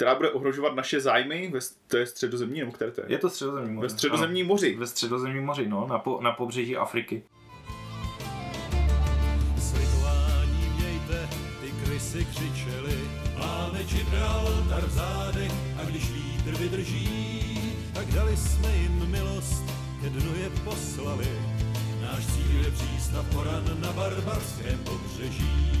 která bude ohrožovat naše zájmy, ve, to je středozemní, nebo které to je? Je to středozemní moře. Ve středozemní moři. Ve středozemní moři, no, na, po, na pobřeží Afriky. Slitování mějte, ty krysy křičely. Máme Gibraltar v zádech a když vítr vydrží, tak dali jsme jim milost, ke dnu je poslali. Náš cíl je přístav Koran na barbarském pobřeží.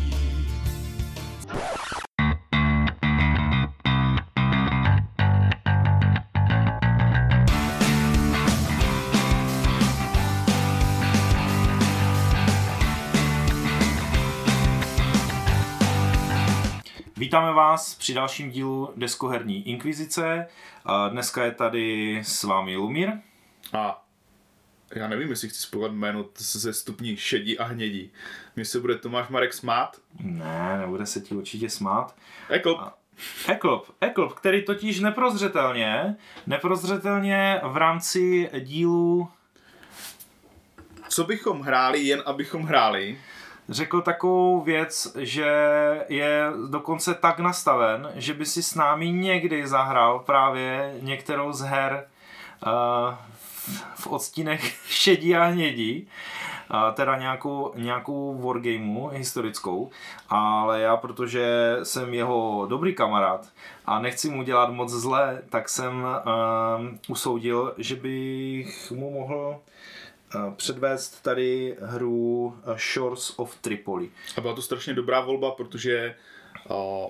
Vítáme vás při dalším dílu Deskoherní inkvizice. Dneska je tady s vámi Lumír. A já nevím, jestli chci spojovat jméno ze stupní šedí a hnědí. Mně se bude Tomáš Marek smát. Ne, nebude se ti určitě smát. Eklop. A- Eklop, Eklop, který totiž neprozřetelně, neprozřetelně v rámci dílu Co bychom hráli, jen abychom hráli? Řekl takovou věc, že je dokonce tak nastaven, že by si s námi někdy zahrál právě některou z her uh, v odstínech šedí a hnědí, uh, teda nějakou, nějakou wargameu historickou, ale já, protože jsem jeho dobrý kamarád a nechci mu dělat moc zle, tak jsem uh, usoudil, že bych mu mohl eh, předvést tady hru eh, Shores of Tripoli. A byla to strašně dobrá volba, protože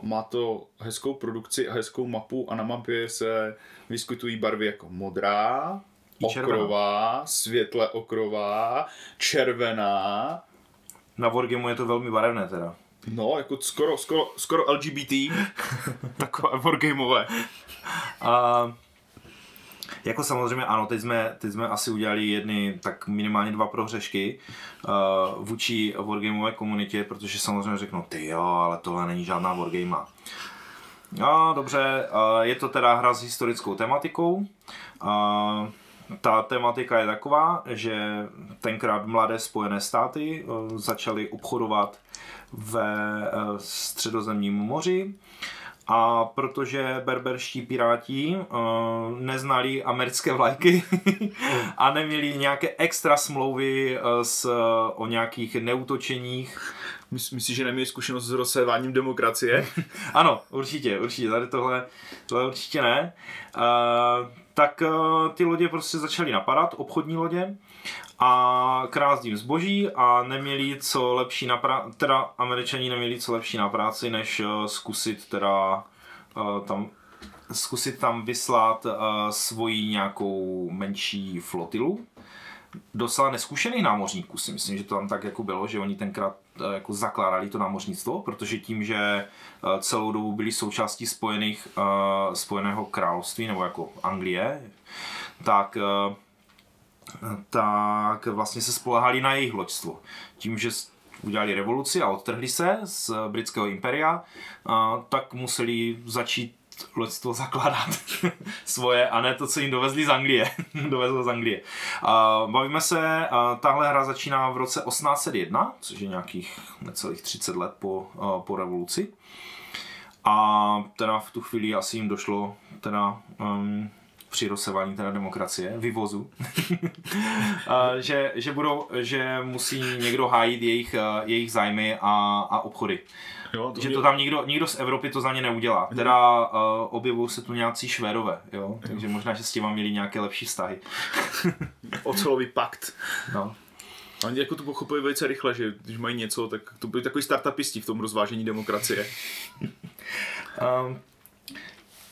má to hezkou produkci a hezkou mapu a na mapě se vyskytují barvy jako modrá, okrová, světle okrová, červená, Na Wargameu je to velmi barevné teda. no jako skoro, skoro, skoro LGBT, takové wargameové. A jako samozřejmě ano, teď jsme, teď jsme asi udělali jedny, tak minimálně dva prohřešky uh, vůči wargameové komunitě, protože samozřejmě řeknou, ty jo, ale tohle není žádná wargame. No, dobře, uh, je to teda hra s historickou tematikou. Uh, ta tematika je taková, že tenkrát mladé Spojené státy začaly obchodovat ve středozemním moři a protože berberští piráti uh, neznali americké vlajky a neměli nějaké extra smlouvy uh, s, o nějakých neutočeních, Mys- Myslíš, že neměli zkušenost s rozséváním demokracie? ano, určitě, určitě, tady tohle, tohle určitě ne. Uh, tak uh, ty lodě prostě začaly napadat, obchodní lodě, a krást zboží a neměli co lepší na práci, teda američani neměli co lepší na práci, než uh, zkusit teda uh, tam zkusit tam vyslat uh, svoji nějakou menší flotilu. Docela neskušených námořníků si myslím, že to tam tak jako bylo, že oni tenkrát eh, jako zakládali to námořnictvo, protože tím, že eh, celou dobu byli součástí spojených, eh, spojeného království nebo jako Anglie, tak eh, tak vlastně se spolehali na jejich loďstvo. Tím, že udělali revoluci a odtrhli se z britského imperia, tak museli začít loďstvo zakládat svoje a ne to, co jim dovezli z Anglie. Dovezlo z Anglie. Bavíme se, tahle hra začíná v roce 1801, což je nějakých necelých 30 let po, po revoluci. A teda v tu chvíli asi jim došlo teda um, při rozsevání teda demokracie, vyvozu, a že, že, budou, že musí někdo hájit jejich, jejich zájmy a, a obchody. Jo, Že to tam nikdo, nikdo z Evropy to za ně neudělá. Teda uh, objevují se tu nějací švédové, jo? takže možná, že s těma měli nějaké lepší vztahy. Ocelový pakt. No. A Oni jako to pochopili velice rychle, že když mají něco, tak to byli takový startupisti v tom rozvážení demokracie. Um,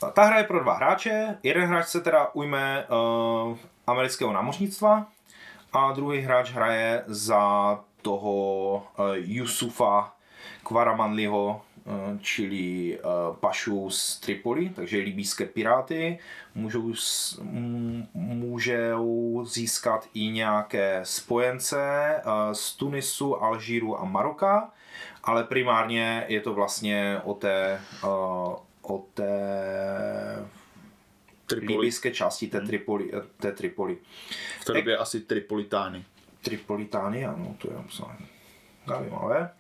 ta- hra je pro dva hráče. Jeden hráč se teda ujme uh, amerického námořnictva a druhý hráč hraje za toho uh, Yusufa Kvaramanliho, uh, čili pašu z Tripoli, takže libýské piráty. Můžou, můžou získat i nějaké spojence z Tunisu, Alžíru a Maroka, ale primárně je to vlastně o té, o té Tripoli. libijské části té Tripoli. eh, Té Tripoli. V té době asi Tripolitány. Tripolitány, ano, to je absolutně zajímavé.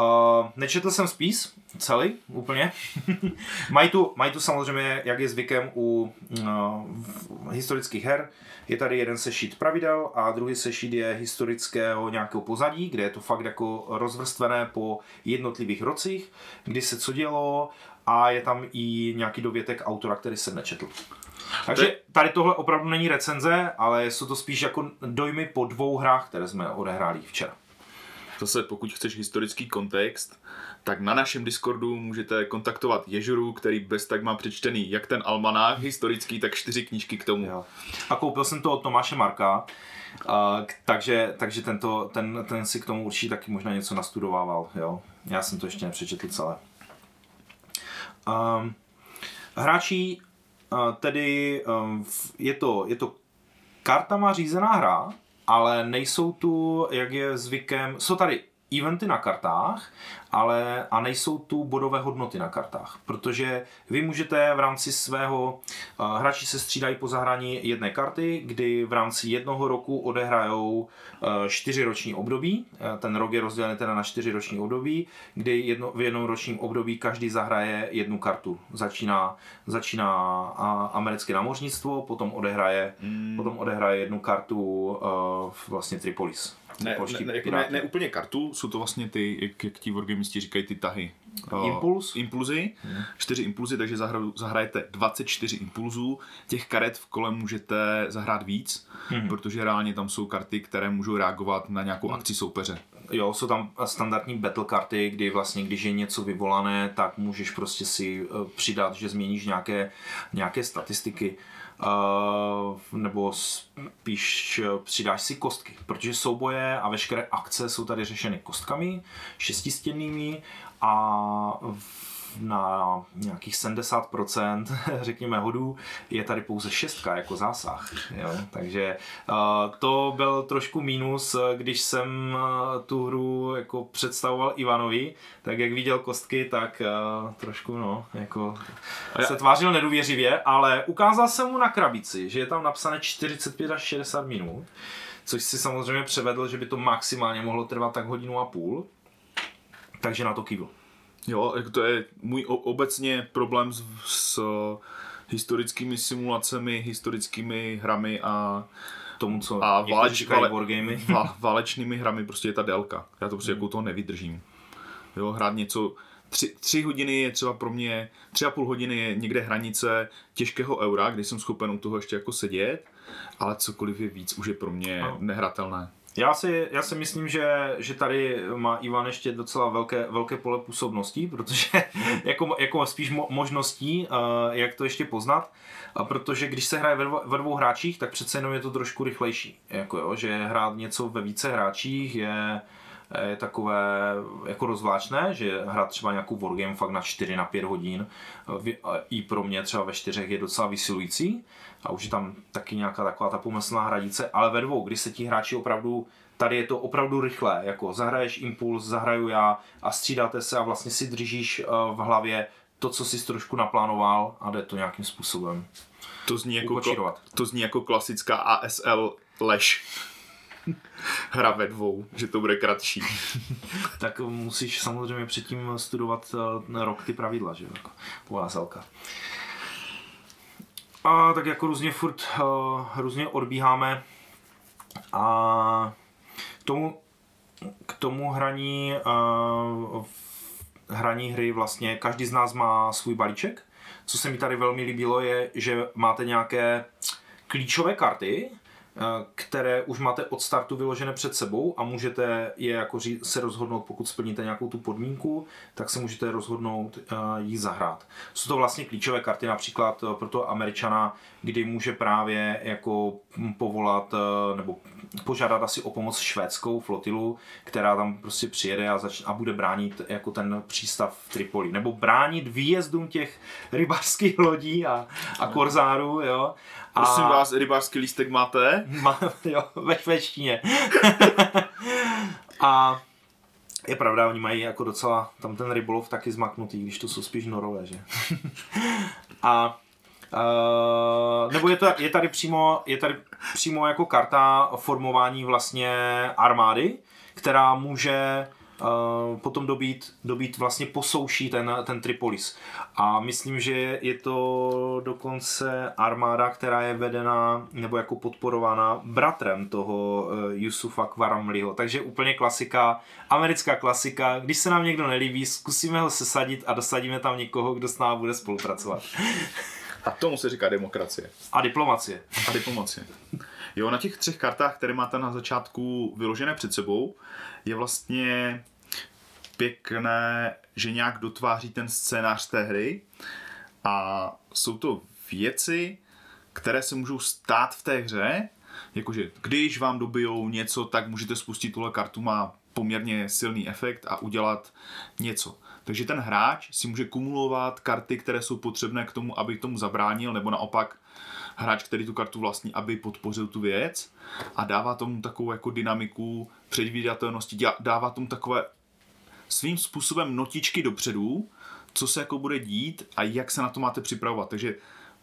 Uh, nečetl jsem spis celý úplně. mají, tu, mají tu samozřejmě, jak je zvykem u uh, historických her, je tady jeden sešit pravidel a druhý sešit je historického nějakého pozadí, kde je to fakt jako rozvrstvené po jednotlivých rocích, kdy se co dělo a je tam i nějaký dovětek autora, který jsem nečetl. Takže tady tohle opravdu není recenze, ale jsou to spíš jako dojmy po dvou hrách, které jsme odehráli včera. Zase pokud chceš historický kontext, tak na našem Discordu můžete kontaktovat Ježuru, který bez tak má přečtený jak ten almanách historický, tak čtyři knížky k tomu. Jo. A koupil jsem to od Tomáše Marka, a, takže, takže tento, ten, ten si k tomu určitě taky možná něco nastudovával. Jo. Já jsem to ještě nepřečetl celé. Um, hráči, uh, tedy um, je, to, je to kartama řízená hra, ale nejsou tu, jak je zvykem, jsou tady eventy na kartách, ale a nejsou tu bodové hodnoty na kartách, protože vy můžete v rámci svého, uh, hráči se střídají po zahrání jedné karty, kdy v rámci jednoho roku odehrajou uh, čtyři roční období, uh, ten rok je rozdělený teda na čtyři roční období, kdy jedno, v jednom ročním období každý zahraje jednu kartu. Začíná, začíná americké námořnictvo, potom odehraje, mm. potom odehraje jednu kartu vlastně Tripolis. Ne, ne, ne, jako ne, ne, úplně kartu, jsou to vlastně ty, jak, jak ti wargamisti říkají, ty tahy. Impuls? Uh, impulzy, hmm. čtyři impulzy, takže zahra, zahrajete 24 impulzů. Těch karet v kole můžete zahrát víc, hmm. protože reálně tam jsou karty, které můžou reagovat na nějakou akci soupeře. Jo, jsou tam standardní battle karty, kdy vlastně, když je něco vyvolané, tak můžeš prostě si eh, přidat, že změníš nějaké, nějaké statistiky. Uh, nebo spíš přidáš si kostky, protože souboje a veškeré akce jsou tady řešeny kostkami šestistěnnými a na nějakých 70% řekněme hodů je tady pouze šestka jako zásah. Jo? Takže uh, to byl trošku mínus, když jsem uh, tu hru jako představoval Ivanovi, tak jak viděl kostky, tak uh, trošku no, jako se tvářil nedůvěřivě, ale ukázal jsem mu na krabici, že je tam napsané 45 až 60 minut, což si samozřejmě převedl, že by to maximálně mohlo trvat tak hodinu a půl, takže na to kývil. Jo, jako to je můj obecně problém s, s historickými simulacemi, historickými hrami a tomu, co a váleč, vale, wargamy. válečnými hrami prostě je ta délka. Já to prostě hmm. jako toho nevydržím. Jo, hrát něco, tři, tři hodiny je třeba pro mě, tři a půl hodiny je někde hranice těžkého eura, kdy jsem schopen u toho ještě jako sedět, ale cokoliv je víc, už je pro mě no. nehratelné. Já si, já si myslím, že, že tady má Ivan ještě docela velké, velké pole působností, protože jako, jako spíš mo, možností, uh, jak to ještě poznat, a protože když se hraje ve, ve dvou hráčích, tak přece jenom je to trošku rychlejší. Jako jo, že hrát něco ve více hráčích je, je takové jako rozvláčné, že hrát třeba nějakou wargame fakt na 4 na 5 hodin i pro mě třeba ve čtyřech je docela vysilující a už je tam taky nějaká taková ta pomyslná hranice, ale ve dvou, kdy se ti hráči opravdu tady je to opravdu rychlé, jako zahraješ impuls, zahraju já a střídáte se a vlastně si držíš eh, v hlavě to, co jsi trošku naplánoval a jde to nějakým způsobem to zní jako, kla- to zní jako klasická ASL lež. Hra ve dvou, že to bude kratší. tak musíš samozřejmě předtím studovat uh, rok ty pravidla, že jo, jako u ASLka. A tak jako různě furt uh, různě odbíháme a k tomu, k tomu hraní uh, hraní hry vlastně každý z nás má svůj balíček. Co se mi tady velmi líbilo je, že máte nějaké klíčové karty, které už máte od startu vyložené před sebou a můžete je jako se rozhodnout, pokud splníte nějakou tu podmínku, tak se můžete rozhodnout uh, jí zahrát. Jsou to vlastně klíčové karty například eh, pro toho Američana, kdy může právě jako povolat uh, nebo požádat asi o pomoc švédskou flotilu, která tam prostě přijede a, zač- a bude bránit jako ten přístav v Tripoli. Nebo bránit výjezdům těch rybářských lodí a, a korzárů, jo. Prosím a... vás, rybářský lístek máte? Má, jo, ve švédštině. a je pravda, oni mají jako docela tam ten rybolov taky zmaknutý, když to jsou spíš norové, že? a Uh, nebo je, to, je, tady přímo, je tady přímo jako karta formování vlastně armády, která může potom dobít, dobít vlastně po souší ten, ten Tripolis. A myslím, že je to dokonce armáda, která je vedena nebo jako podporovaná bratrem toho uh, Yusufa Kvaramliho. Takže úplně klasika, americká klasika. Když se nám někdo nelíbí, zkusíme ho sesadit a dosadíme tam někoho, kdo s námi bude spolupracovat. A tomu se říká demokracie. A diplomacie. A diplomacie. Jo, na těch třech kartách, které máte na začátku vyložené před sebou, je vlastně pěkné, že nějak dotváří ten scénář té hry a jsou to věci, které se můžou stát v té hře, jakože když vám dobijou něco, tak můžete spustit tuhle kartu, má poměrně silný efekt a udělat něco. Takže ten hráč si může kumulovat karty, které jsou potřebné k tomu, aby tomu zabránil, nebo naopak hráč, který tu kartu vlastní, aby podpořil tu věc a dává tomu takovou jako dynamiku předvídatelnosti, dává tomu takové svým způsobem notičky dopředu, co se jako bude dít a jak se na to máte připravovat. Takže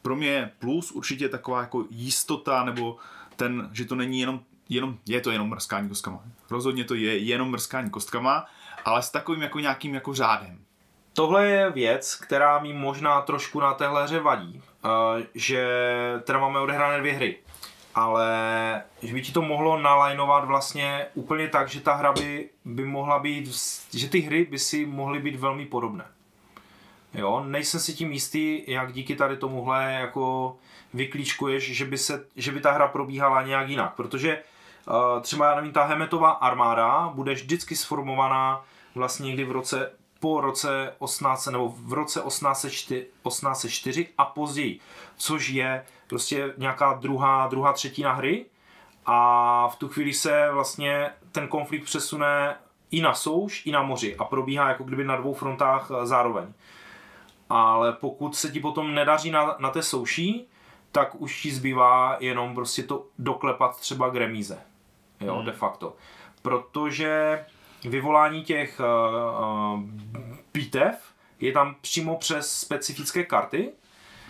pro mě plus určitě taková jako jistota, nebo ten, že to není jenom, jenom je to jenom mrskání kostkama. Rozhodně to je jenom mrskání kostkama, ale s takovým jako nějakým jako řádem. Tohle je věc, která mi možná trošku na téhle hře vadí, uh, že teda máme odehrané dvě hry, ale že by ti to mohlo nalajnovat vlastně úplně tak, že ta hra by, by mohla být, že ty hry by si mohly být velmi podobné. Jo, nejsem si tím jistý, jak díky tady tomuhle jako vyklíčkuješ, že by, se, že by ta hra probíhala nějak jinak, protože uh, třeba, já nevím, ta Hemetová armáda bude vždycky sformovaná vlastně někdy v roce po roce 18 nebo v roce 1804, 1804 a později, což je prostě nějaká druhá, druhá třetina hry a v tu chvíli se vlastně ten konflikt přesune i na souš, i na moři a probíhá jako kdyby na dvou frontách eh, zároveň. Ale pokud se ti potom nedaří na, na té souší, tak už ti zbývá jenom prostě to doklepat třeba k remíze. Jo, hmm. de facto. Protože vyvolání těch uh, bitev je tam přímo přes specifické karty,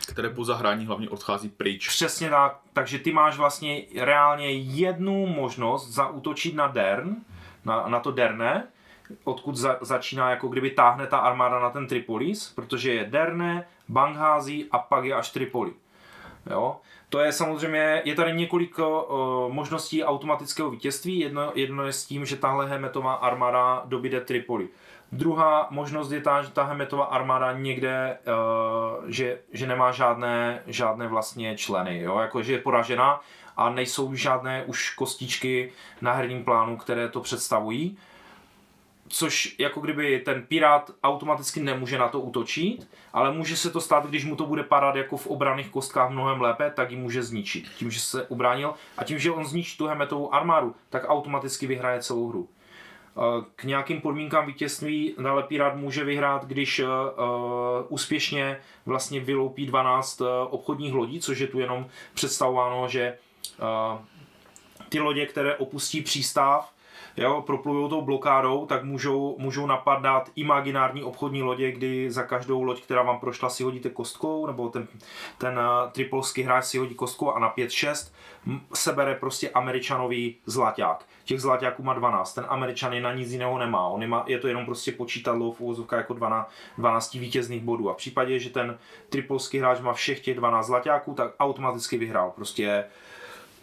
které po zahrání hlavně odchází pryč. Přesně tak, takže ty máš vlastně reálně jednu možnost zaútočit na Dern, na, na to Derne, odkud za, začíná, jako kdyby táhne ta armáda na ten Tripolis, protože je Derne, Banghází a pak je až Tripoli. Jo? To je samozřejmě, je tady několik uh, možností automatického vítězství. Jedno, jedno je s tím, že tahle Hemetová armáda dobíde Tripoli. Druhá možnost je ta, že ta Hemetová armáda někde, uh, že, že nemá žádné, žádné vlastně členy, jo? Jako, že je poražena a nejsou žádné už kostičky na herním plánu, které to představují což jako kdyby ten pirát automaticky nemůže na to útočit, ale může se to stát, když mu to bude padat jako v obraných kostkách mnohem lépe, tak ji může zničit. Tím, že se ubránil a tím, že on zničí tu hemetovou armádu, tak automaticky vyhraje celou hru. Eh, k nějakým podmínkám vítězství dále Pirát může vyhrát, když uh, úspěšně vlastně vyloupí 12 uh, obchodních lodí, což je tu jenom představováno, že ty lodě, které opustí přístav, jo, proplují tou blokádou, tak můžou, můžou napadat imaginární obchodní lodě, kdy za každou loď, která vám prošla, si hodíte kostkou, nebo ten, ten uh, tripolský hráč si hodí kostkou a na 5-6 sebere prostě američanový zlaťák. Těch zlaťáků má 12, ten američan je na nic jiného nemá, on má, je to jenom prostě počítadlo v úvozovkách jako 12, 12 vítězných bodů a v případě, že ten tripolský hráč má všech těch 12 zlaťáků, tak automaticky vyhrál. Prostě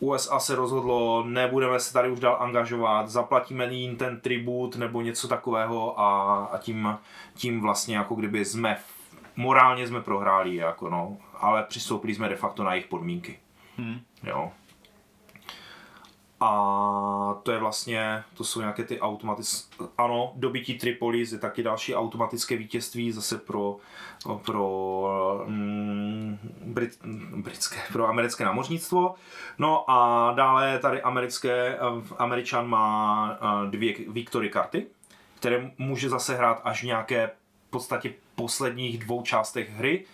USA se rozhodlo, nebudeme se tady už dál angažovat, zaplatíme jim ten tribut nebo něco takového a, a tím, tím vlastně jako kdyby jsme, morálně jsme prohráli, jako no, ale přistoupili jsme de facto na jejich podmínky. Hmm. Jo. A to je vlastně, to jsou nějaké ty automatické, ano, dobytí Tripolis je taky další automatické vítězství zase pro, pro mm, Brit, britské, pro americké námořnictvo. No a dále tady americké, američan má eh, dvě Victory karty, které může zase hrát až v nějaké v podstatě posledních dvou částech hry,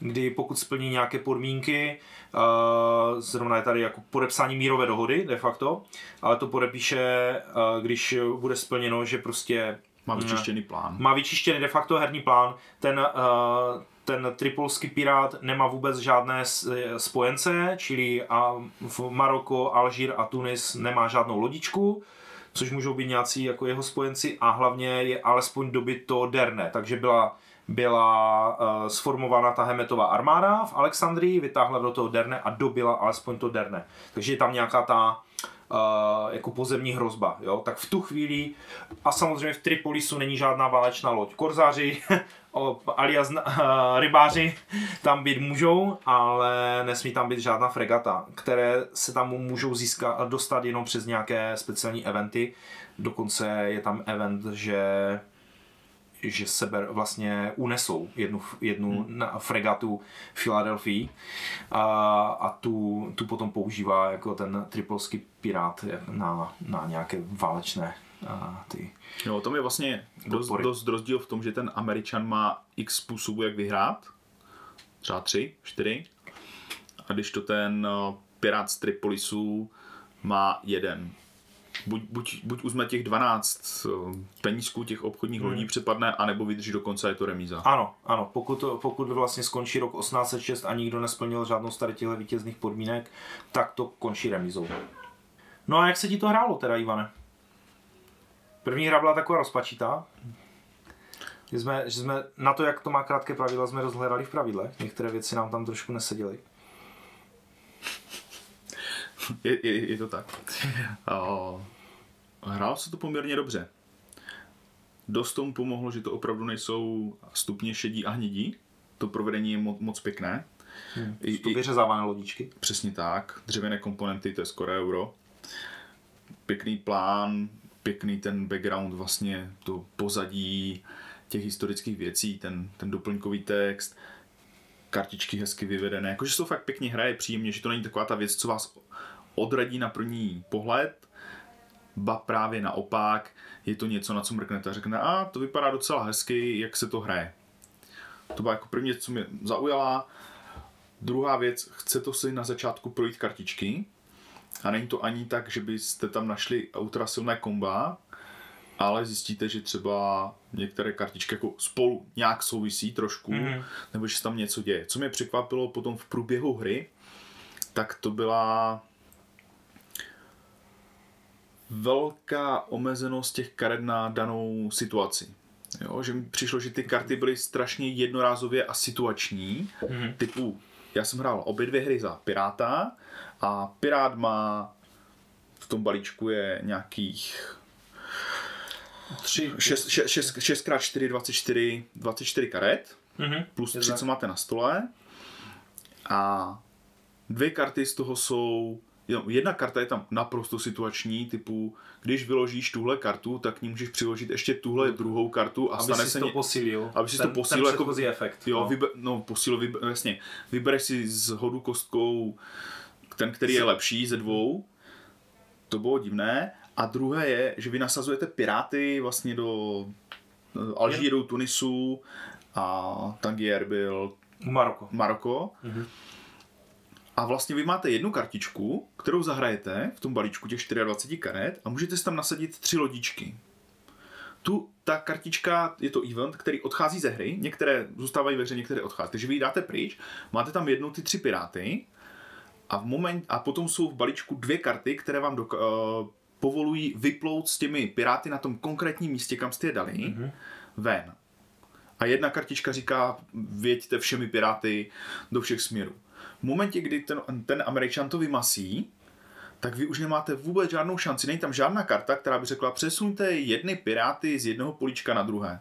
kdy pokud splní nějaké podmínky, uh, zrovna je tady jako podepsání mírové dohody de facto, ale to podepíše, uh, když bude splněno, že prostě má vyčištěný plán. Má vyčištěný de facto herní plán. Ten, ten tripolský pirát nemá vůbec žádné spojence, čili a v Maroko, Alžír a Tunis nemá žádnou lodičku, což můžou být nějací jako jeho spojenci a hlavně je alespoň dobyto Derne, takže byla byla uh, sformována ta Hemetová armáda v Alexandrii, vytáhla do toho Derne a dobila alespoň to Derne. Takže je tam nějaká ta uh, jako pozemní hrozba, jo? tak v tu chvíli a samozřejmě v Tripolisu není žádná válečná loď. Korzáři alias uh, rybáři tam být můžou, ale nesmí tam být žádná fregata, které se tam můžou získat, dostat jenom přes nějaké speciální eventy. Dokonce je tam event, že že sebe vlastně unesou jednu, jednu hmm. na fregatu Philadelphia a, a tu, tu potom používá jako ten tripolský pirát na, na nějaké válečné a, ty No, to je vlastně dost, dost rozdíl v tom, že ten Američan má x způsobů, jak vyhrát. Třeba tři, čtyři. A když to ten uh, pirát z Tripolisu má jeden buď, buď, buď uzme těch 12 eh, penízků těch obchodních hmm. lodí přepadne, anebo vydrží do konce, je to remíza. Ano, ano, pokud, pokud vlastně skončí rok 1806 a nikdo nesplnil žádnou z těchto vítězných podmínek, tak to končí remízou. No a jak se ti to hrálo teda, Ivane? První hra byla taková rozpačitá. Že jsme, že jsme na to, jak to má krátké pravidla, jsme rozhledali v pravidle. Některé věci nám tam trošku neseděly. je, je, je to tak. Uh, hrál se to poměrně dobře. Dost tomu pomohlo, že to opravdu nejsou stupně šedí a hnědí. To provedení je mo- moc pěkné. Hmm. I, to vyřezávané lodičky. Přesně tak. Dřevěné komponenty, to je skoro euro. Pěkný plán, pěkný ten background, vlastně to pozadí těch historických věcí, ten, ten doplňkový text, kartičky hezky vyvedené. Jakože jsou fakt pěkně hraje, příjemně, že to není taková ta věc, co vás odradí na první pohled, ba právě naopak, je to něco, na co mrknete a řekne, a to vypadá docela hezky, jak se to hraje. To byla jako první co mě zaujala. Druhá věc, chce to si na začátku projít kartičky, a není to ani tak, že byste tam našli ultrasilné komba, ale zjistíte, že třeba některé kartičky jako spolu nějak souvisí trošku, mm-hmm. nebo že se tam něco děje. Co mě překvapilo potom v průběhu hry, tak to byla velká omezenost těch karet na danou situaci. Jo, že mi přišlo, že ty karty byly strašně jednorázově a situační, mm-hmm. typu, já jsem hrál obě dvě hry za Piráta a Pirát má v tom balíčku je nějakých 3, 6, 6, 6, 6 x 4, 24, 24 karet, mm-hmm. plus 3, co máte na stole. A dvě karty z toho jsou jedna karta je tam naprosto situační, typu, když vyložíš tuhle kartu, tak k ní můžeš přiložit ještě tuhle druhou kartu a aby stane se to posílil. Aby si to posílil ten jako efekt. Jo, no. Vybe, no posílil, vybe, jasně. Vybereš si z hodu kostkou ten, který je lepší ze dvou. To bylo divné. A druhé je, že vy nasazujete piráty vlastně do eh, Alžíru, Tunisu a Tangier byl Maroko. Maroko. Mm-hmm. A vlastně vy máte jednu kartičku, kterou zahrajete v tom balíčku těch 24 karet a můžete si tam nasadit tři lodičky. Tu, ta kartička, je to event, který odchází ze hry, některé zůstávají ve hře, některé odchází. Takže vy dáte pryč, máte tam jednou ty tři piráty a, v moment, a potom jsou v balíčku dvě karty, které vám do, uh, povolují vyplout s těmi piráty na tom konkrétním místě, kam jste je dali, mm-hmm. ven. A jedna kartička říká, věďte všemi piráty do všech směrů. V momentě, kdy ten, ten Američan to vymasí, tak vy už nemáte vůbec žádnou šanci. Není tam žádná karta, která by řekla, přesuňte jedny piráty z jednoho políčka na druhé.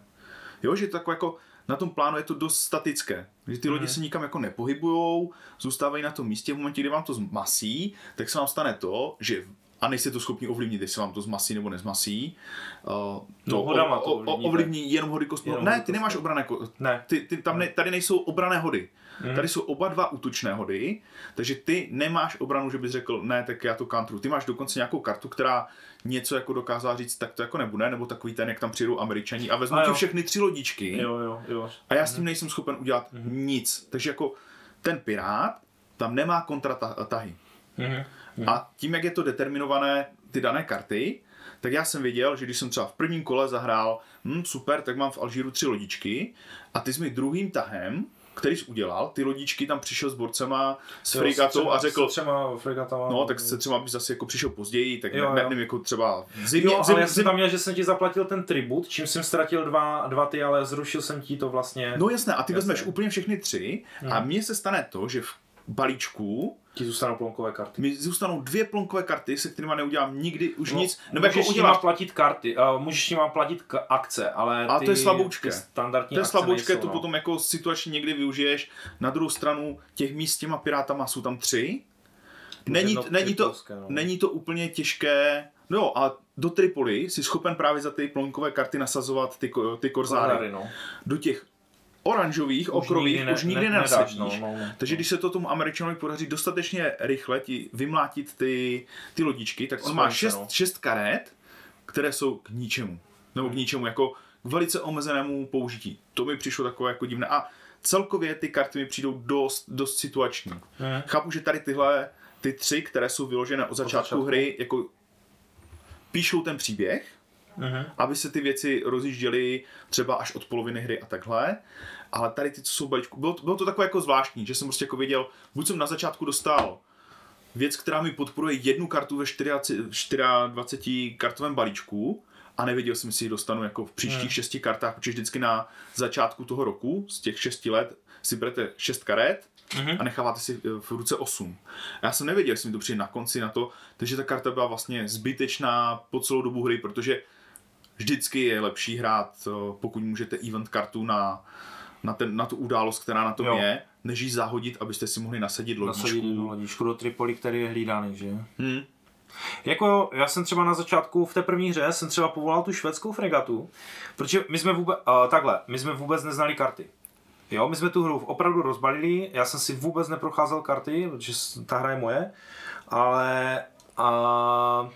Jo, že to jako, jako na tom plánu je to dost statické. Že ty lodi mhm. se nikam jako nepohybujou, zůstávají na tom místě. V momentě, kdy vám to zmasí, tak se vám stane to, že a nejste to schopni ovlivnit, jestli vám to zmasí nebo nezmasí. Uh, to, no, hodama to ovlivní, ovlivní jenom hody kostnou. Ne, ty nemáš obrané ko- ne. Ty, ty, tam ne, tady nejsou obrané hody. Mm. Tady jsou oba dva útočné hody, takže ty nemáš obranu, že bys řekl, ne, tak já to kantru. Ty máš dokonce nějakou kartu, která něco jako dokázala říct, tak to jako nebude, nebo takový ten, jak tam přijdou američani a vezmu a ti všechny tři lodičky jo, jo, jo. a já s tím mhm. nejsem schopen udělat mm. nic. Takže jako ten pirát tam nemá kontratahy. Mm. A tím, jak je to determinované, ty dané karty, tak já jsem věděl, že když jsem třeba v prvním kole zahrál, hm, super, tak mám v Alžíru tři lodičky a ty jsi mi druhým tahem který jsi udělal, ty lodičky tam přišel s borcema, s Jo, fregatou a řekl, s třema fregatama. no tak se třeba bys zase jako přišel později, tak Jo, ne, jo. nevím, jako třeba zimě, Jo, zim, ale já jsem zim, tam měl, že jsem ti zaplatil ten tribut, čím jsem ztratil dva, dva ty, ale zrušil jsem ti to vlastně. No jasné, a ty Jasně. vezmeš úplně všechny tři a Hmm. mně se stane to, že v balíčku Ti zůstanou plonkové karty. mi zůstanou dvě plonkové karty, se kterými neudělám nikdy už No, nic, nebo jako můžeš s nima uděláš, platit karty, uh, můžeš nima platit k- akce, ale A ty, to je slaboučké. standardní to je slaboučké, to no. potom jako situačně někdy využiješ. Na druhou stranu těch míst s těma pirátama jsou tam tři. Není, jedno není, to, no. není to úplně těžké. No jo, a do Tripoli si schopen právě za ty plonkové karty nasazovat ty, ty korzáry. Korzáry, no. Do těch oranžových, Už okrových nikdy ne- už nikdy ne- nenasadíš. no, no, no. Takže když se to tomu Američanovi podaří dostatečně rychle ti vymlátit ty, ty lodičky, tak on má šest, no. šest karet, které jsou k ničemu. Nebo k ničemu, jako k velice omezenému použití. To mi přišlo takové jako divné. A celkově ty karty mi přijdou dost, dost situační. Mhm. Chápu, že tady tyhle, ty tři, které jsou vyložené od začátku, začátku. hry, jako píšou ten příběh, Mhm. aby se ty věci rozjížděly třeba až od poloviny hry a takhle. Ale tady ty, co jsou balíčku, bylo, to- bylo to takové jako zvláštní, že jsem prostě jako věděl, buď jsem na začátku dostal věc, která mi podporuje jednu kartu ve 24, 24 kartovém balíčku a nevěděl jsem, jestli ji dostanu jako v příštích Hmm. šesti kartách, protože vždycky na začátku toho roku, z těch šesti let, si berete šest karet Mhm. a necháváte si eh, v ruce 8. Já jsem nevěděl, jestli mi to přijde na konci na to, takže ta karta byla vlastně zbytečná po celou dobu hry, protože vždycky je lepší hrát, eh, pokud můžete event kartu na, na, ten, na tu událost, která na tom Jo. je, než ji zahodit, abyste si mohli nasadit Nasadit jednu lodičku. lodičku do Tripoli, který je hlídaný, že? Hmm. Jako já jsem třeba na začátku v té první hře jsem třeba povolal tu švédskou fregatu, protože my jsme vůbec, uh, takhle, my jsme vůbec neznali karty. Jo, my jsme tu hru opravdu rozbalili, já jsem si vůbec neprocházel karty, protože ta hra je moje, ale a,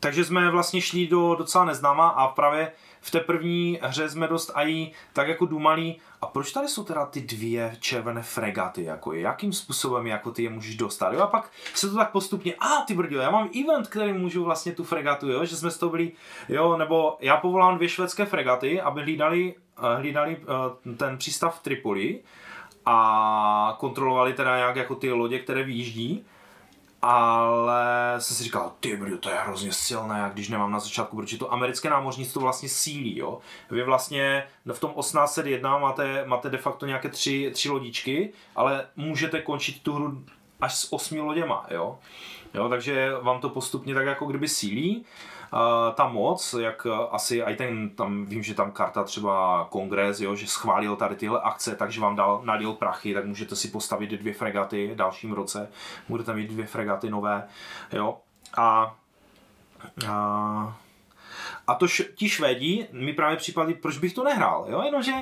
takže jsme vlastně šli do docela neznáma a právě v té první hře jsme dost aj tak jako dumali, a proč tady jsou teda ty dvě červené fregaty, jako jakým způsobem jako ty je můžeš dostat, jo, a pak se to tak postupně, a ty brdio, já mám event, který můžu vlastně tu fregatu, jo, že jsme z toho byli, jo, nebo já povolám dvě švédské fregaty, aby hlídali, eh, hlídali eh, ten přístav v Tripoli a kontrolovali teda jak jako ty lodě, které vyjíždí, ale jsem si říkal, ty brdo, to je hrozně silné, když nemám na začátku, protože to americké námořnictvo vlastně sílí, jo. Vy vlastně v tom 1801 máte, máte de facto nějaké tři, tři lodičky, ale můžete končit tu hru až s osmi loděma, jo. Jo, takže vám to postupně tak jako kdyby sílí. Uh, ta moc, jak uh, asi i ten, tam vím, že tam karta třeba kongres, jo, že schválil tady tyhle akce, takže vám dal, nalil prachy, tak můžete si postavit dvě fregaty v dalším roce, budete mít dvě fregaty nové, jo. A, a, a to š, ti Švédi mi právě připadli, proč bych to nehrál, jo, jenomže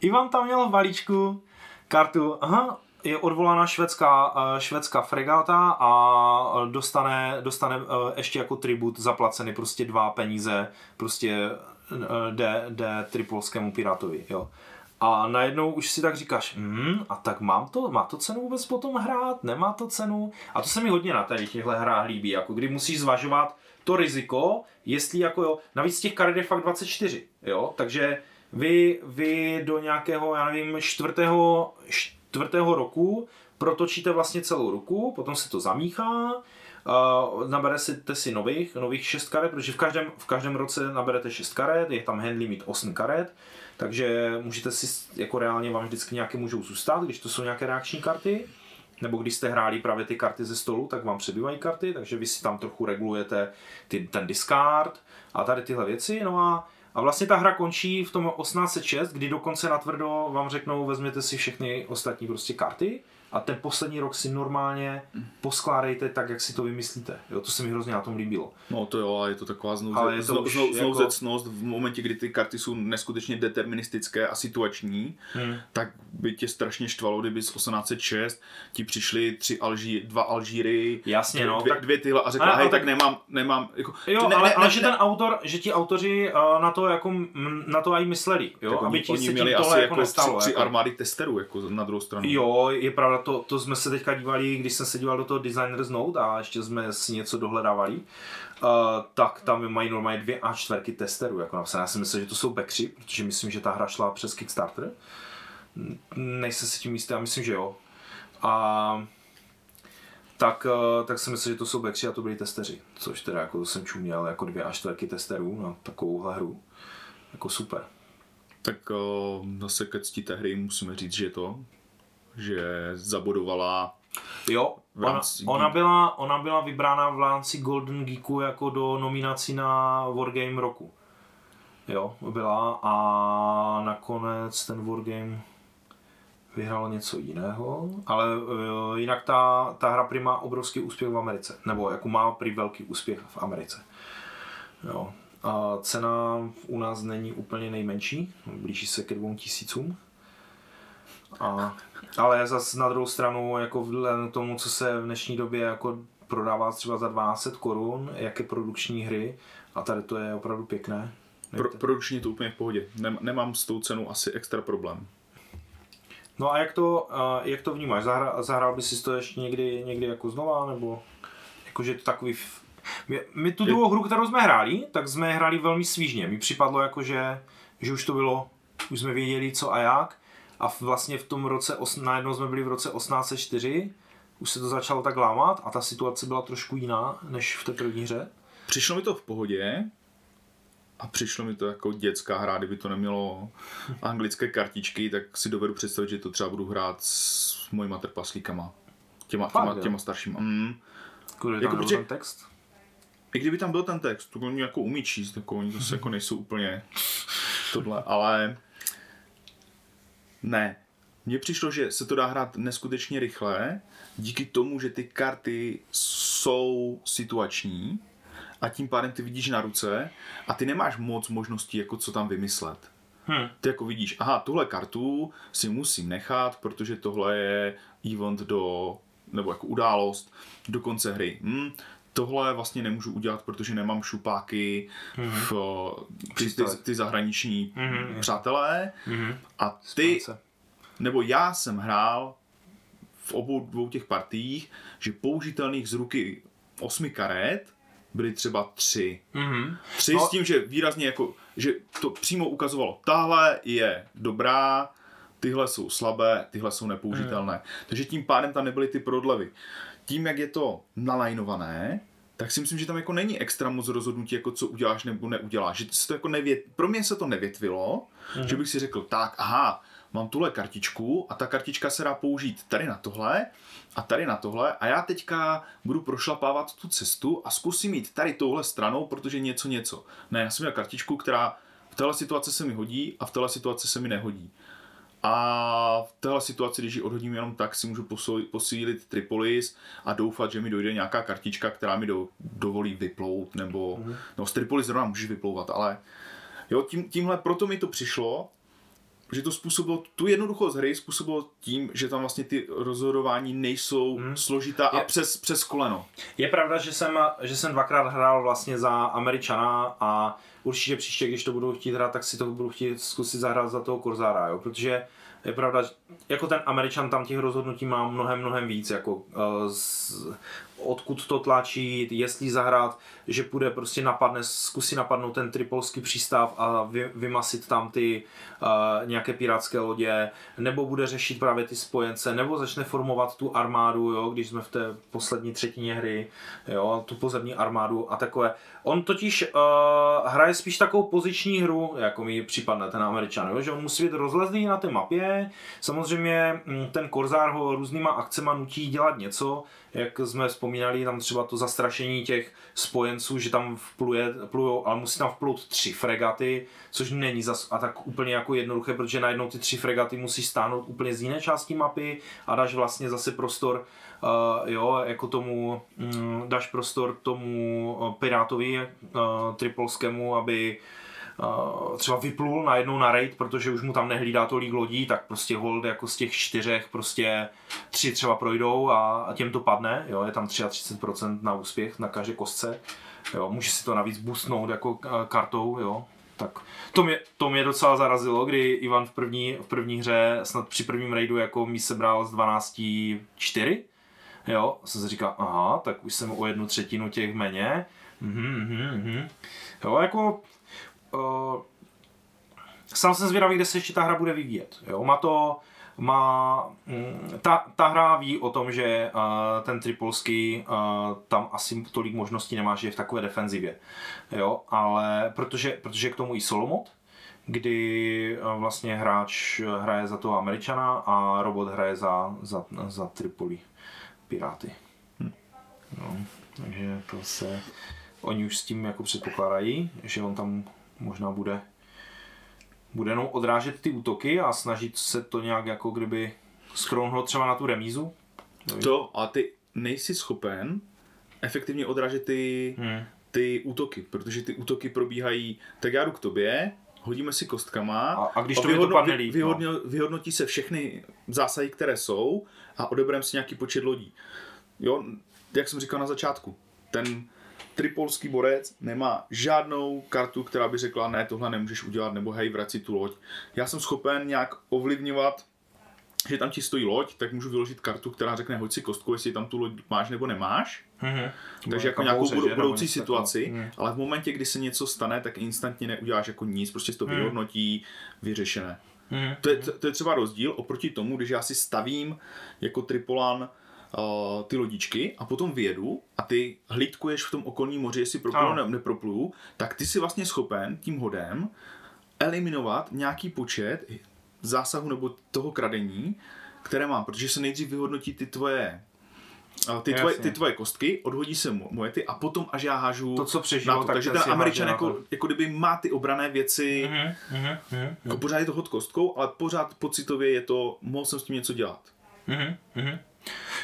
Ivan tam měl v balíčku kartu, aha, je odvolána švédská, eh, švédská fregata a dostane, dostane eh, ještě jako tribut zaplacený prostě dva peníze prostě eh, jde, jde tripolskému pirátovi, jo. A najednou už si tak říkáš, hm, a tak mám to, má to cenu vůbec potom hrát, nemá to cenu? A to se mi hodně na tady těchto hrách líbí, jako kdy musíš zvažovat to riziko, jestli jako jo, navíc těch karet je fakt 24, jo, takže vy, vy do nějakého, já nevím, čtvrtého, čtvrtého roku protočíte vlastně celou ruku, potom se to zamíchá, Uh, nabere si, si nových, nových 6 karet, protože v každém, v každém roce naberete 6 karet, je tam hand limit 8 karet, takže můžete si, jako reálně vám vždycky nějaké můžou zůstat, když to jsou nějaké reakční karty, nebo když jste hráli právě ty karty ze stolu, tak vám přebývají karty, takže vy si tam trochu regulujete ty, ten discard a tady tyhle věci, no a a vlastně ta hra končí v tom 1806, kdy dokonce natvrdo vám řeknou, vezměte si všechny ostatní prostě karty a ten poslední rok si normálně poskládejte tak, jak si to vymyslíte. Jo, to se mi hrozně na tom líbilo. No to jo, ale je to taková znouze, Ale je to znou, už znou, jako- znouzecnost v momentě, kdy ty karty jsou neskutečně deterministické a situační, Hmm. tak by tě strašně štvalo, kdyby z 1806 ti přišli tři Alží, dva Alžíry, Jasně, no, dvě, tak- dvě tyhle a řekla, Ale- hej, ale tak tak- nemám, nemám, jako, Jo, ne, ale, ne, ale ne, že ne, ten autor, že ti autoři uh, na to jako, mm, na to i mysleli, jo, tak aby oni, ti oni se měli tím asi tohle jako jako nestalo. tři, tři jako. armády testerů, jako na druhou stranu. Jo, je pravda, to, to jsme se teďka dívali, když jsem se díval do toho Designer's Note a ještě jsme si něco dohledávali, uh, tak tam mají normálně dvě a čtverky testerů, jako napsané. Já si myslím, že to jsou backři, protože myslím, že ta hra šla přes Kickstarter. nejsem si tím jistý, já myslím, že jo. A tak, eh, tak si myslím, že to jsou backři a to byli testeři, což teda jako jsem čuměl jako dvě až čtvrky testerů na takovouhle hru. Jako super. Tak o, zase ke cti té hry musíme říct, že to, že zabodovala Jo, ona, ona, byla, ona byla vybrána v rámci Golden Geeku jako do nominací na Wargame roku. Jo, byla a nakonec ten Wargame vyhrál něco jiného, ale uh, jinak ta, ta hra prý má obrovský úspěch v Americe, nebo jako má prý velký úspěch v Americe. Jo. A cena u nás není úplně nejmenší, blíží se ke dvou tisícům. A, ale zas na druhou stranu, jako vzhledem tomu, co se v dnešní době jako prodává třeba za 12 korun, jaké produkční hry, a tady to je opravdu pěkné. pro, produkčně je to úplně v pohodě. Nem, nemám s tou cenou asi extra problém. No a jak to, jak to vnímáš? Zahra, zahrál bys si to ještě někdy, někdy jako znova, nebo jakože to takový... My, my tu druhou hru, kterou jsme hráli, tak jsme hráli velmi svížně. Mi připadlo jako, že, že už to bylo, už jsme věděli co a jak. A vlastně v tom roce, os- najednou jsme byli v roce 1804, už se to začalo tak lámat a ta situace byla trošku jiná, než v té první hře. Přišlo mi to v pohodě a přišlo mi to jako dětská hra, kdyby to nemělo anglické kartičky, tak si dovedu představit, že to třeba budu hrát s mojima trpaslíkama. Těma, Fakt, těma, těma staršíma. Mm. Kudy Jako protože- ten text? I kdyby tam byl ten text, to oni jako umí číst, jako oni zase jako nejsou úplně tohle, ale ne. Mně přišlo, že se to dá hrát neskutečně rychle, díky tomu, že ty karty jsou situační a tím pádem ty vidíš na ruce a ty nemáš moc možností, jako co tam vymyslet. Hm. Ty jako vidíš, aha, tuhle kartu si musím nechat, protože tohle je event do, nebo jako událost do konce hry. Hm, tohle vlastně nemůžu udělat, protože nemám šupáky v ty, ty, ty zahraniční Mhm. přátelé. Mhm. A ty, nebo já jsem hrál v obou dvou těch partiích, že použitelných z ruky osmi karet byly třeba tři. Mhm. Tři No. s tím, že výrazně jako, že to přímo ukazovalo, tahle je dobrá, tyhle jsou slabé, tyhle jsou nepoužitelné. Takže tím pádem tam nebyly ty prodlevy. Tím, jak je to nalajnované, tak si myslím, že tam jako není extra moc rozhodnutí, jako co uděláš nebo neuděláš. Že se to jako nevět... Pro mě se to nevětvilo, mm-hmm. že bych si řekl, tak, aha, mám tuhle kartičku a ta kartička se dá použít tady na tohle a tady na tohle a já teďka budu prošlapávat tu cestu a zkusím jít tady touhle stranou, protože něco něco. Ne, já jsem měl kartičku, která v téhle situaci se mi hodí a v téhle situaci se mi nehodí. A v téhle situaci, když ji odhodím jenom tak, si můžu posílit, Tripolis a doufat, že mi dojde nějaká kartička, která mi do, dovolí vyplout, nebo, mm. no z Tripolis zrovna můžeš vyplouvat, ale jo, tím, tímhle proto mi to přišlo, že to způsobilo, tu jednoduchost hry způsobilo tím, že tam vlastně ty rozhodování nejsou mm. složitá a Je- přes, přes koleno. Je pravda, že jsem, že jsem dvakrát hrál vlastně za Američana a určitě příště, když to budu chtít hrát, tak si to budu chtít zkusit zahrát za toho Korzára, jo? protože je pravda, že jako ten Američan tam těch rozhodnutí má mnohem, mnohem víc, jako uh, z, odkud to tlačí, jestli zahrát, že půjde prostě napadne, zkusí napadnout ten tripolský přístav a vy, vymasit tam ty uh, nějaké pirátské lodě, nebo bude řešit právě ty spojence, nebo začne formovat tu armádu, jo, když jsme v té poslední třetině hry, jo, tu pozemní armádu a takové. On totiž uh, hraje spíš takovou poziční hru, jako mi připadne ten Američan, jo, že on musí být rozlezlý na té mapě, samozřejmě mm, ten Korzár ho různýma akcema nutí dělat něco, jak jsme vzpomínali, tam třeba to zastrašení těch spojenců, že tam vpluje, plujou, ale musí tam vplout tři fregaty, což není zas a tak úplně jako jednoduché, protože najednou ty tři fregaty musí stáhnout úplně z jiné části mapy a dáš vlastně zase prostor uh, jo, jako tomu, mm, dáš prostor tomu uh, pirátovi uh, tripolskému, aby uh, třeba vyplul najednou na raid, protože už mu tam nehlídá tolik lodí, tak prostě hold jako z těch čtyřech prostě tři třeba projdou a, a těm to padne, jo, je tam 33% na úspěch na každé kostce, jo, může si to navíc boostnout jako uh, kartou, jo, tak to mě, to mě docela zarazilo, kdy Ivan v první, v první hře, snad při prvním raidu jako mi sebral z 12 4, jo, jsem si říkal, aha, tak už jsem o jednu třetinu těch méně, mhm, mhm, mhm. jo, jako uh, sám jsem zvědavý, kde se ještě ta hra bude vyvíjet. Jo? Má to, má, mm, ta, ta hra ví o tom, že uh, ten Tripolský uh, tam asi tolik možností nemá, že je v takové defenzivě. Jo? Ale protože, protože k tomu i Solomot, kdy uh, vlastně hráč hraje za toho Američana a robot hraje za, za, za Tripoli Piráty. No, takže to se... Oni už s tím jako předpokládají, že on tam možná bude bude jenom odrážet ty útoky a snažit se to nějak jako kdyby skrouhnout třeba na tu remízu. To, a ty nejsi schopen efektivně odrážet ty, Hmm. ty útoky, protože ty útoky probíhají, tak já jdu k tobě, hodíme si kostkama A- a když to mi dopadne líp, no. vyhodno, vyhodnotí se všechny zásahy, které jsou a odebereme si nějaký počet lodí. Jo, jak jsem říkal na začátku, ten tripolský borec nemá žádnou kartu, která by řekla, ne, tohle nemůžeš udělat, nebo hej, vrať si tu loď. Já jsem schopen nějak ovlivňovat že tam ti stojí loď, tak můžu vyložit kartu, která řekne, hoď si kostku, jestli tam tu loď máš nebo nemáš. Mhm. Takže jako nějakou budou, že? budoucí situaci. Mhm. ale v momentě, kdy se něco stane, tak instantně neuděláš jako nic, prostě to Mhm. vyhodnotí, vyřešené. Mhm. To je, to, to je třeba rozdíl oproti tomu, když já si stavím jako tripolan uh, ty lodičky a potom vyjedu a ty hlídkuješ v tom okolním moři, jestli propluju nebo nepropluju, tak ty si vlastně schopen tím hodem eliminovat nějaký počet zásahu nebo toho kradení, které mám, protože se nejdřív vyhodnotí ty tvoje uh, ty tvoje, ty tvoje kostky, odhodí se mo- moje ty a potom až já hážu To, co přežilo, na to. tak Takže ten Američan jako, jako kdyby má ty obrané věci, Mhm, mhm, mhm, jako pořád je to hod kostkou, ale pořád pocitově je to, mohl jsem s tím něco dělat. mhm, mhm.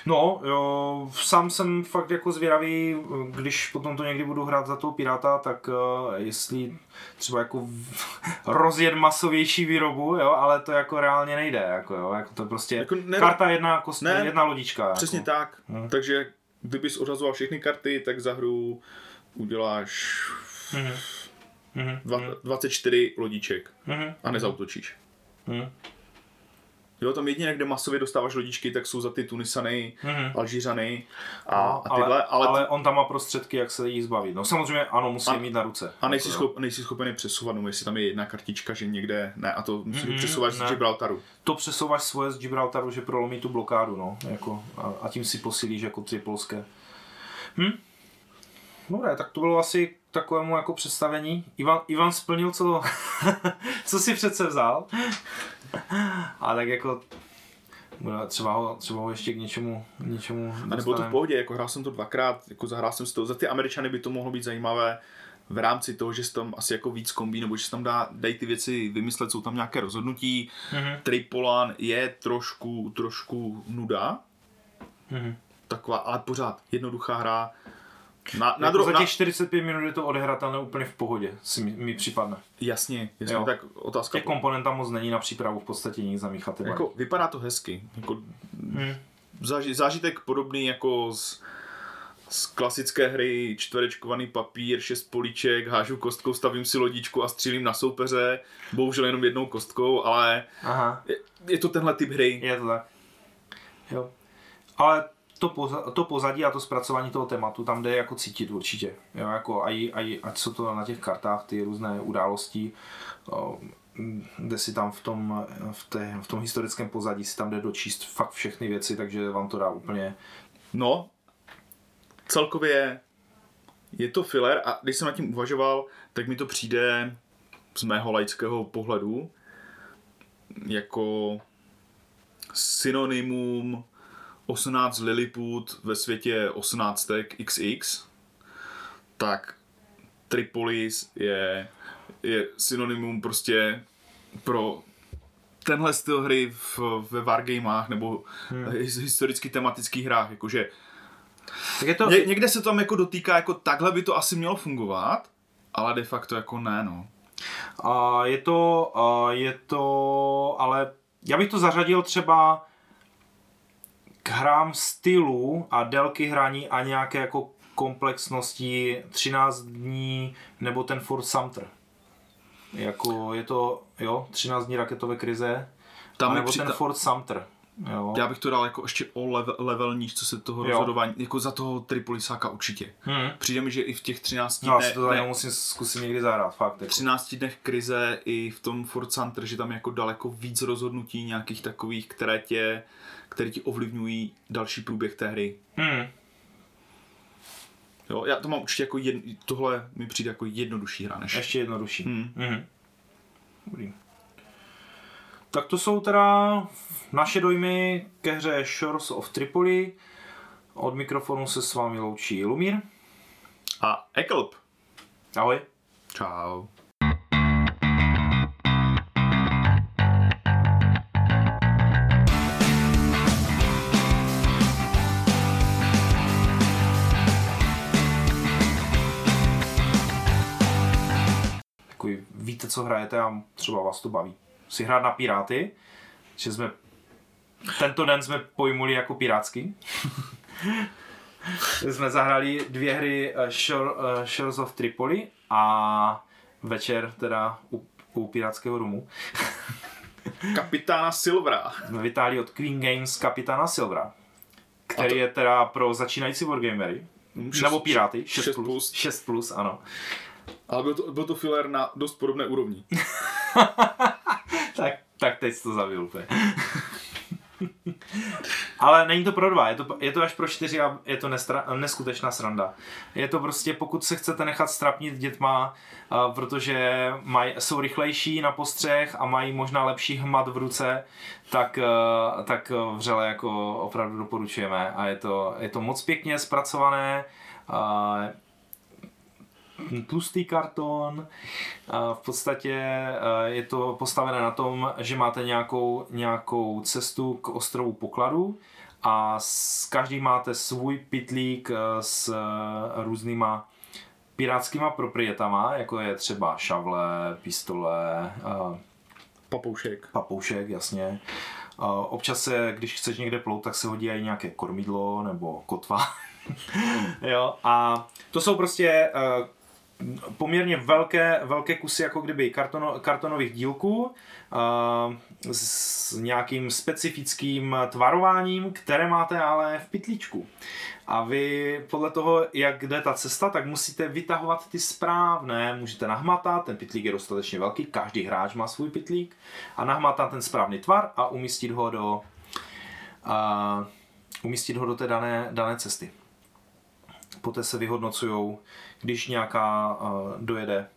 No, jo, sám jsem fakt jako zvědavý, když potom to někdy budu hrát za toho Piráta, tak uh, jestli třeba jako rozjet masovější výrobu, jo, ale to jako reálně nejde, jako jo, jako to prostě Jako ne- karta jedna, kost, Ne. jedna lodička. Přesně jako. tak. Mhm. Takže kdybys odhazoval všechny karty, tak za hru uděláš Mhm. Mhm. dva, 24 lodiček Mhm. a nezautočíš. Mhm. Jo, tam jedině, kde masově dostáváš lodičky, tak jsou za ty Tunisany, Mhm. Alžířany a, No, a tyhle, ale, ale, ale on tam má prostředky, jak se jí zbavit. No samozřejmě ano, musí A- mít na ruce. a nejsi, Jako, schop, nejsi schopen je přesouvat, no jestli tam je jedna kartička, že někde, ne, a to musíš Mhm, mm přesouvat z ne. Gibraltaru. To přesouváš svoje z Gibraltaru, že prolomí tu blokádu, no. Jako, a, a tím si posílíš jako tripolské. Hm? Dobré, tak to bylo asi k takovému jako představení. Ivan, Ivan splnil, co, co si přece vzal. A tak jako bude třeba ho, třeba ho ještě k něčemu, něčemu A nebo to v pohodě, jako hrál jsem to dvakrát, jako zahrál jsem si to, za ty Američany by to mohlo být zajímavé v rámci toho, že se tam asi jako víc kombí, nebo že se tam dá, dají ty věci vymyslet, jsou tam nějaké rozhodnutí. Mhm, Tripolan je trošku, trošku nuda, mhm. taková, ale pořád jednoduchá hra. Na, na, Jako dru- za na, těch 45 minut je to odehratelné úplně v pohodě, si mi, mi připadne. jasně, jasně Jo. tak otázka. Těch komponent tam moc není na přípravu v podstatě nic zamíchat. Jako, vypadá to hezky. Jako, Mhm. záži, zážitek podobný jako z, z klasické hry čtverečkovaný papír, šest políček, hážu kostkou, stavím si lodičku a střílím na soupeře, bohužel jenom jednou kostkou, ale Aha. je, je to tenhle typ hry. Je to tak. Jo. Ale to, poza, to pozadí a to zpracování toho tématu tam jde jako cítit určitě. Jo, jako aj, aj, ať jsou to na těch kartách ty různé události, kde si tam v tom, v, té, v tom historickém pozadí si tam jde dočíst fakt všechny věci, takže vám to dá úplně... No, celkově je to filler a když jsem nad tím uvažoval, tak mi to přijde z mého laického pohledu jako synonymum 18 Lilliput ve světě 18 XX, tak Tripolis je, je synonymum prostě pro tenhle styl hry v, ve wargamech nebo hmm. historicky tematických hrách, jakože Tak je to, Ně, někde se tam jako dotýká, jako takhle by to asi mělo fungovat, ale de facto jako ne, no. A je to, a je to, ale já bych to zařadil třeba k hrám stylu a délky hraní a nějaké jako komplexnosti 13 dní nebo ten Fort Sumter. Jako je to, jo, 13 dní raketové krize, Tam nebo při- ten Fort Sumter. Jo. Já bych to dal jako ještě o level, level níž, co se toho Jo. rozhodování, jako za toho Tripolisáka určitě. Hmm. Přijde mi, že i v těch 13 No, dnech, asi to ne, musím zkusit někdy zahrát, fakt. Jako. 13 dnech krize i v tom Ford Center, že tam je jako daleko víc rozhodnutí nějakých takových, které tě, které ti ovlivňují další průběh té hry. Hmm. Jo, já to mám určitě jako jedn, tohle mi přijde jako jednodušší hra než. Ještě jednodušší. Hmm. Mhm. Dobrý. Tak to jsou teda naše dojmy ke hře Shores of Tripoli. Od mikrofonu se s vámi loučí Lumír. A Ekelp. Ahoj. Čau. Co hrajete a třeba vás to baví. Si hrát na Piráty, že jsme tento den jsme pojmuli jako pirátský. jsme zahrali dvě hry eh, Shore, eh, Shores of Tripoli a večer teda u, u pirátského rumu. Kapitána Silvera. jsme vytáhli od Queen Games kapitána Silvera, který je teda pro začínající wargamery, šest- nebo piráty, 6, šest plus, plus. 6 plus, ano. Ale byl to, byl to filler na dost podobné úrovni. Tak, tak teď jsi to zabil úplně. Ale není to pro dva, je to, je to až pro čtyři a je to nestra, neskutečná sranda. Je to prostě, pokud se chcete nechat strapnit dětma, a protože maj, jsou rychlejší na postřeh a mají možná lepší hmat v ruce, tak, eh, tak vřele jako opravdu doporučujeme. A je to, je to moc pěkně zpracované, a tlustý karton. A v podstatě eh, je to postavené na tom, že máte nějakou, nějakou cestu k ostrovu pokladu a s, každý máte svůj pitlík eh, s eh, různýma pirátskýma proprietama, jako je třeba šavle, pistole, Papoušek. papoušek, jasně. Občas se, když chceš někde plout, tak se hodí i nějaké kormidlo nebo kotva. jo, a to jsou prostě poměrně velké, velké kusy jako kdyby kartono, kartonových dílků s nějakým specifickým tvarováním, které máte ale v pytlíčku. A vy podle toho, jak jde ta cesta, tak musíte vytahovat ty správné. Můžete nahmatat, ten pytlík je dostatečně velký, každý hráč má svůj pytlík a nahmatat ten správný tvar a umístit ho do, a, umístit ho do té dané, dané cesty. Poté se vyhodnocují, když nějaká uh, dojede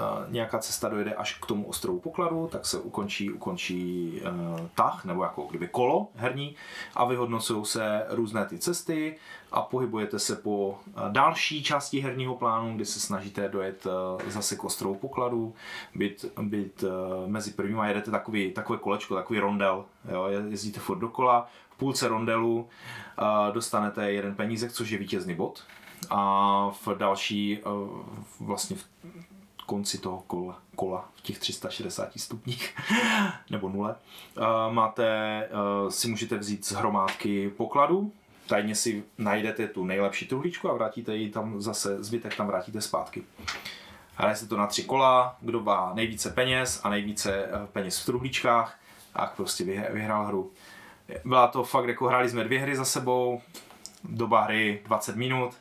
uh, nějaká cesta dojede až k tomu ostrovu pokladu, tak se ukončí, ukončí uh, tah, nebo jako kdyby kolo herní a vyhodnocují se různé ty cesty a pohybujete se po další části herního plánu, kdy se snažíte dojet uh, zase k ostrovu pokladu, být, být uh, mezi prvníma, jedete takový, takové kolečko, takový rondel, jo, jezdíte furt dokola, v půlce rondelu dostanete jeden penízek, což je vítězný bod a v další uh, vlastně v konci toho kola, kola v těch 360 stupních nebo nule, uh, máte, uh, si můžete vzít z hromádky pokladu, tajně si najdete tu nejlepší truhlíčku a vrátíte ji tam zase, zbytek tam vrátíte zpátky. Hraje se to na tři kola, kdo má nejvíce peněz a nejvíce eh, peněz v truhlíčkách, tak prostě vyh- vyhrál hru. Byla to fakt, jako hráli jsme dvě hry za sebou, doba hry 20 minut,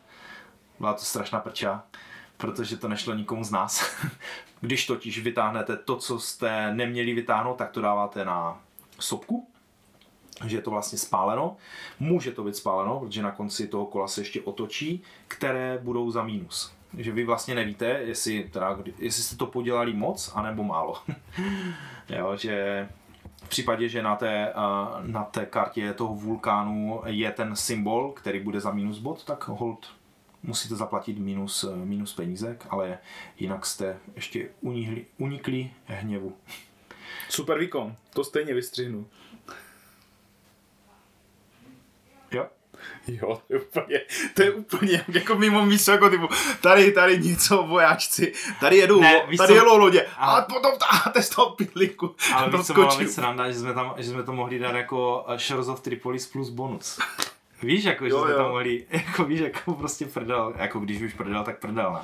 byla to strašná prča, protože to nešlo nikomu z nás. Když totiž vytáhnete to, co jste neměli vytáhnout, tak to dáváte na sopku, že je to vlastně spáleno. Může to být spáleno, protože na konci toho kola se ještě otočí, které budou za mínus. Že vy vlastně nevíte, jestli, teda, jestli jste to podělali moc, anebo málo. jo, že v případě, že na té, na té kartě toho vulkánu je ten symbol, který bude za minus bod, tak hold musíte zaplatit minus, minus penízek, ale jinak jste ještě unikli, unikli hněvu. Super výkon. To stejně vystřihnu. Jo? Jo, to je úplně, to je úplně jako mimo místo, jako typu, tady, tady něco vojáčci, tady jedou, Ne, víš tady co? jedou lodě, Ale- a potom táháte z toho pitlíku. Ale to víš, co být sranda, že jsme, tam, že jsme to mohli dát jako eh, Shores of Tripolis plus bonus. Víš, jako, že Jo, jsme jo. tam mohli, jako víš, jako prostě prdel, jako když už prdel, tak prdel?